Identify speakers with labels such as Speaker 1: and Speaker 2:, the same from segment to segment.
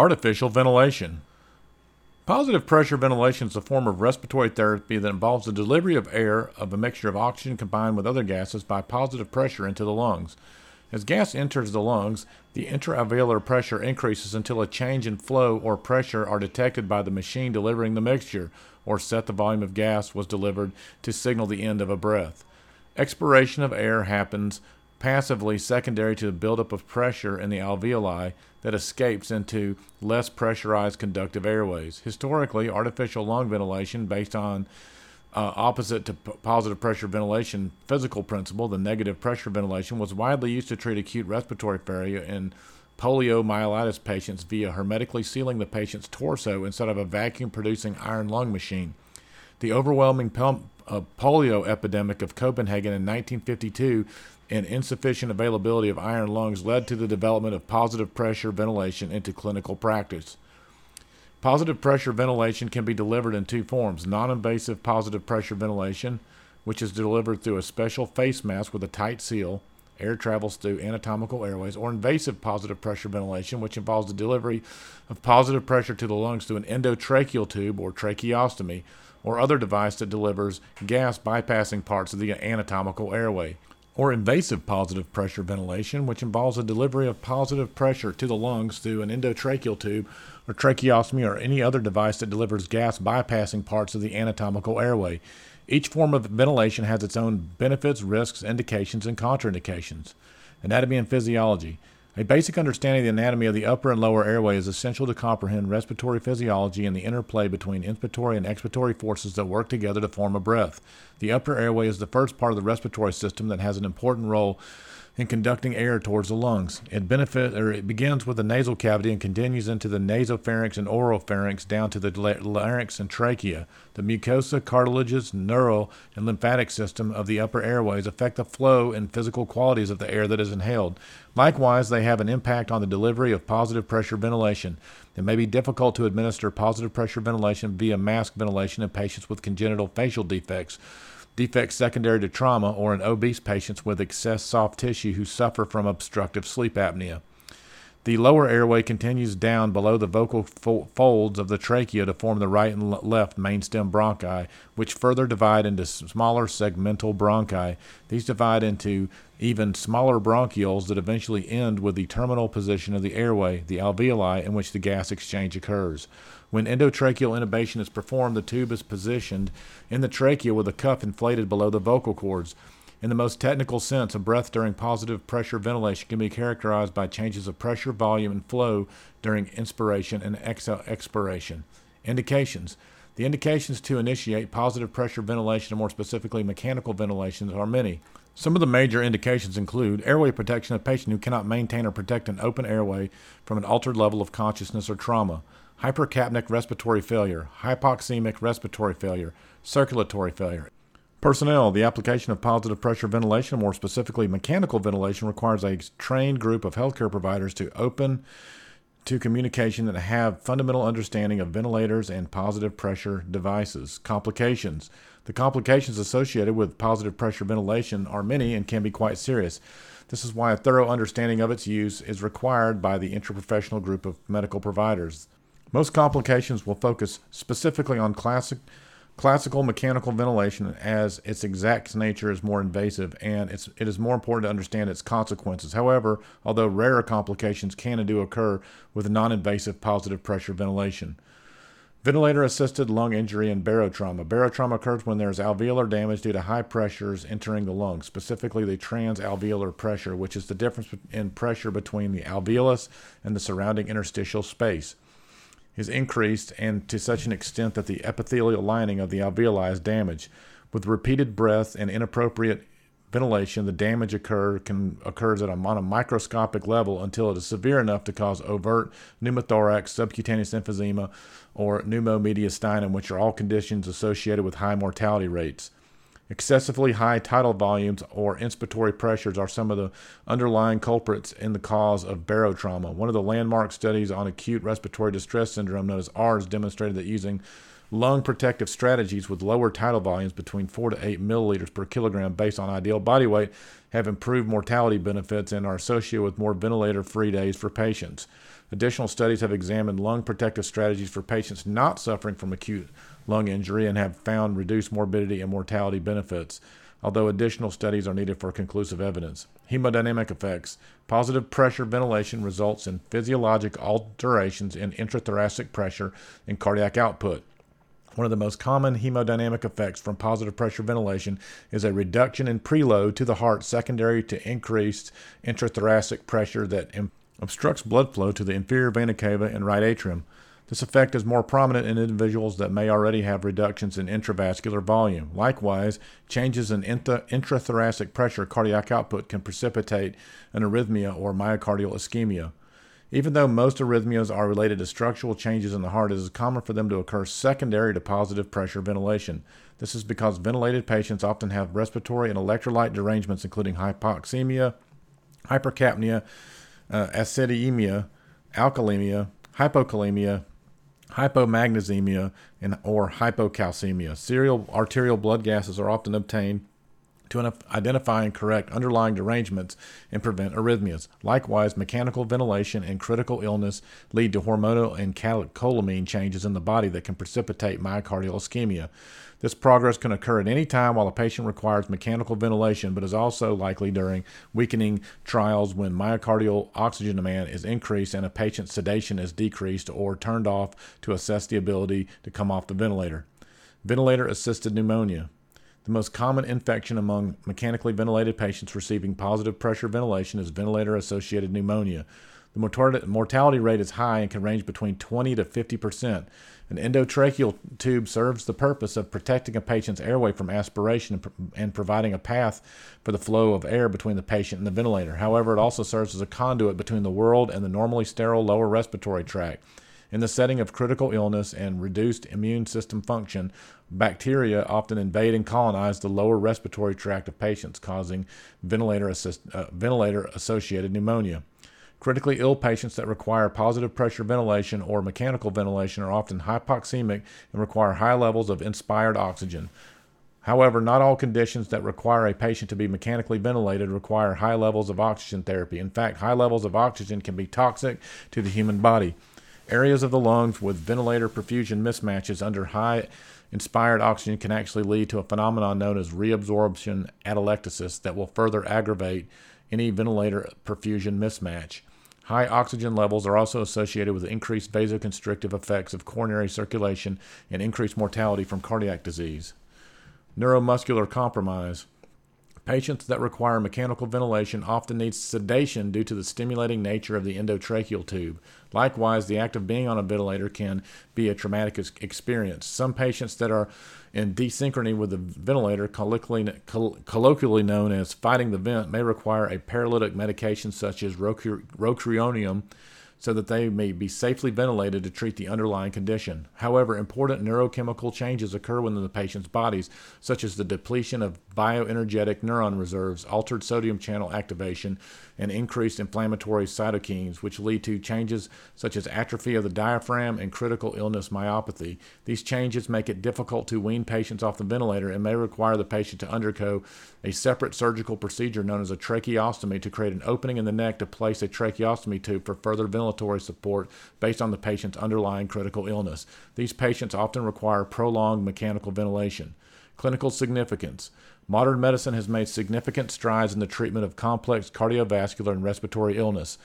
Speaker 1: Artificial ventilation. Positive pressure ventilation is a form of respiratory therapy that involves the delivery of air of a mixture of oxygen combined with other gases by positive pressure into the lungs. As gas enters the lungs, the intraalveolar pressure increases until a change in flow or pressure are detected by the machine delivering the mixture, or set the volume of gas was delivered to signal the end of a breath. Expiration of air happens passively secondary to the buildup of pressure in the alveoli that escapes into less pressurized conductive airways. Historically, artificial lung ventilation, based on uh, opposite to p- positive pressure ventilation physical principle, the negative pressure ventilation, was widely used to treat acute respiratory failure in poliomyelitis patients via hermetically sealing the patient's torso instead of a vacuum producing iron lung machine. The overwhelming pump, uh, polio epidemic of Copenhagen in 1952 and insufficient availability of iron lungs led to the development of positive pressure ventilation into clinical practice. Positive pressure ventilation can be delivered in two forms non invasive positive pressure ventilation, which is delivered through a special face mask with a tight seal. Air travels through anatomical airways, or invasive positive pressure ventilation, which involves the delivery of positive pressure to the lungs through an endotracheal tube or tracheostomy, or other device that delivers gas bypassing parts of the anatomical airway or invasive positive pressure ventilation, which involves the delivery of positive pressure to the lungs through an endotracheal tube or tracheostomy or any other device that delivers gas bypassing parts of the anatomical airway. Each form of ventilation has its own benefits, risks, indications, and contraindications. Anatomy and physiology. A basic understanding of the anatomy of the upper and lower airway is essential to comprehend respiratory physiology and the interplay between inspiratory and expiratory forces that work together to form a breath. The upper airway is the first part of the respiratory system that has an important role in conducting air towards the lungs. It or it begins with the nasal cavity and continues into the nasopharynx and oropharynx down to the larynx and trachea. The mucosa, cartilages, neural, and lymphatic system of the upper airways affect the flow and physical qualities of the air that is inhaled. Likewise, they have an impact on the delivery of positive pressure ventilation. It may be difficult to administer positive pressure ventilation via mask ventilation in patients with congenital facial defects defects secondary to trauma, or in obese patients with excess soft tissue who suffer from obstructive sleep apnea. The lower airway continues down below the vocal folds of the trachea to form the right and left mainstem bronchi, which further divide into smaller segmental bronchi. These divide into even smaller bronchioles that eventually end with the terminal position of the airway, the alveoli, in which the gas exchange occurs. When endotracheal intubation is performed, the tube is positioned in the trachea with a cuff inflated below the vocal cords. In the most technical sense, a breath during positive pressure ventilation can be characterized by changes of pressure, volume, and flow during inspiration and expiration. Indications The indications to initiate positive pressure ventilation, and more specifically mechanical ventilation, are many. Some of the major indications include airway protection of patient who cannot maintain or protect an open airway from an altered level of consciousness or trauma hypercapnic respiratory failure, hypoxemic respiratory failure, circulatory failure. Personnel, the application of positive pressure ventilation, more specifically mechanical ventilation, requires a trained group of healthcare providers to open to communication and have fundamental understanding of ventilators and positive pressure devices. Complications. The complications associated with positive pressure ventilation are many and can be quite serious. This is why a thorough understanding of its use is required by the interprofessional group of medical providers. Most complications will focus specifically on classic, classical mechanical ventilation as its exact nature is more invasive and it's, it is more important to understand its consequences. However, although rarer complications can and do occur with non invasive positive pressure ventilation. Ventilator assisted lung injury and barotrauma. Barotrauma occurs when there is alveolar damage due to high pressures entering the lungs, specifically the transalveolar pressure, which is the difference in pressure between the alveolus and the surrounding interstitial space is increased and to such an extent that the epithelial lining of the alveoli is damaged. With repeated breath and inappropriate ventilation, the damage occur, can, occurs at a, on a microscopic level until it is severe enough to cause overt pneumothorax, subcutaneous emphysema, or pneumomediastinum, which are all conditions associated with high mortality rates. Excessively high tidal volumes or inspiratory pressures are some of the underlying culprits in the cause of barotrauma. One of the landmark studies on acute respiratory distress syndrome, known as ARDS, demonstrated that using lung protective strategies with lower tidal volumes between 4 to 8 milliliters per kilogram based on ideal body weight have improved mortality benefits and are associated with more ventilator free days for patients. Additional studies have examined lung protective strategies for patients not suffering from acute lung injury and have found reduced morbidity and mortality benefits, although additional studies are needed for conclusive evidence. Hemodynamic effects. Positive pressure ventilation results in physiologic alterations in intrathoracic pressure and cardiac output. One of the most common hemodynamic effects from positive pressure ventilation is a reduction in preload to the heart secondary to increased intrathoracic pressure that obstructs blood flow to the inferior vena cava and right atrium. This effect is more prominent in individuals that may already have reductions in intravascular volume. Likewise, changes in intra- intrathoracic pressure cardiac output can precipitate an arrhythmia or myocardial ischemia. Even though most arrhythmias are related to structural changes in the heart, it is common for them to occur secondary to positive pressure ventilation. This is because ventilated patients often have respiratory and electrolyte derangements, including hypoxemia, hypercapnia, uh, acidemia, alkalemia, hypokalemia, hypomagnesemia, and, or hypocalcemia. Serial arterial blood gases are often obtained to identify and correct underlying derangements and prevent arrhythmias. Likewise, mechanical ventilation and critical illness lead to hormonal and catecholamine changes in the body that can precipitate myocardial ischemia. This progress can occur at any time while a patient requires mechanical ventilation, but is also likely during weakening trials when myocardial oxygen demand is increased and a patient's sedation is decreased or turned off to assess the ability to come off the ventilator. Ventilator assisted pneumonia. The most common infection among mechanically ventilated patients receiving positive pressure ventilation is ventilator associated pneumonia. The mortality rate is high and can range between 20 to 50 percent. An endotracheal tube serves the purpose of protecting a patient's airway from aspiration and providing a path for the flow of air between the patient and the ventilator. However, it also serves as a conduit between the world and the normally sterile lower respiratory tract. In the setting of critical illness and reduced immune system function, bacteria often invade and colonize the lower respiratory tract of patients, causing ventilator, assist, uh, ventilator associated pneumonia. Critically ill patients that require positive pressure ventilation or mechanical ventilation are often hypoxemic and require high levels of inspired oxygen. However, not all conditions that require a patient to be mechanically ventilated require high levels of oxygen therapy. In fact, high levels of oxygen can be toxic to the human body. Areas of the lungs with ventilator perfusion mismatches under high inspired oxygen can actually lead to a phenomenon known as reabsorption atelectasis that will further aggravate any ventilator perfusion mismatch. High oxygen levels are also associated with increased vasoconstrictive effects of coronary circulation and increased mortality from cardiac disease. Neuromuscular compromise. Patients that require mechanical ventilation often need sedation due to the stimulating nature of the endotracheal tube. Likewise, the act of being on a ventilator can be a traumatic experience. Some patients that are in desynchrony with the ventilator, colloquially known as fighting the vent, may require a paralytic medication such as rocuronium so that they may be safely ventilated to treat the underlying condition. However, important neurochemical changes occur within the patient's bodies, such as the depletion of bioenergetic neuron reserves, altered sodium channel activation, and increased inflammatory cytokines, which lead to changes such as atrophy of the diaphragm and critical illness myopathy. These changes make it difficult to wean patients off the ventilator and may require the patient to undergo a separate surgical procedure known as a tracheostomy to create an opening in the neck to place a tracheostomy tube for further ventilatory support based on the patient's underlying critical illness. These patients often require prolonged mechanical ventilation. Clinical significance. Modern medicine has made significant strides in the treatment of complex cardiovascular and respiratory illness.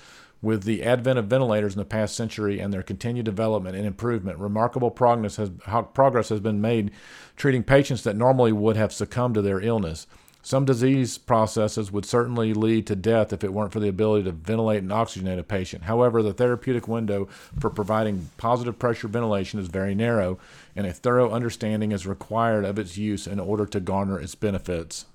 Speaker 1: With the advent of ventilators in the past century and their continued development and improvement, remarkable progress has, progress has been made treating patients that normally would have succumbed to their illness. Some disease processes would certainly lead to death if it weren't for the ability to ventilate and oxygenate a patient. However, the therapeutic window for providing positive pressure ventilation is very narrow, and a thorough understanding is required of its use in order to garner its benefits.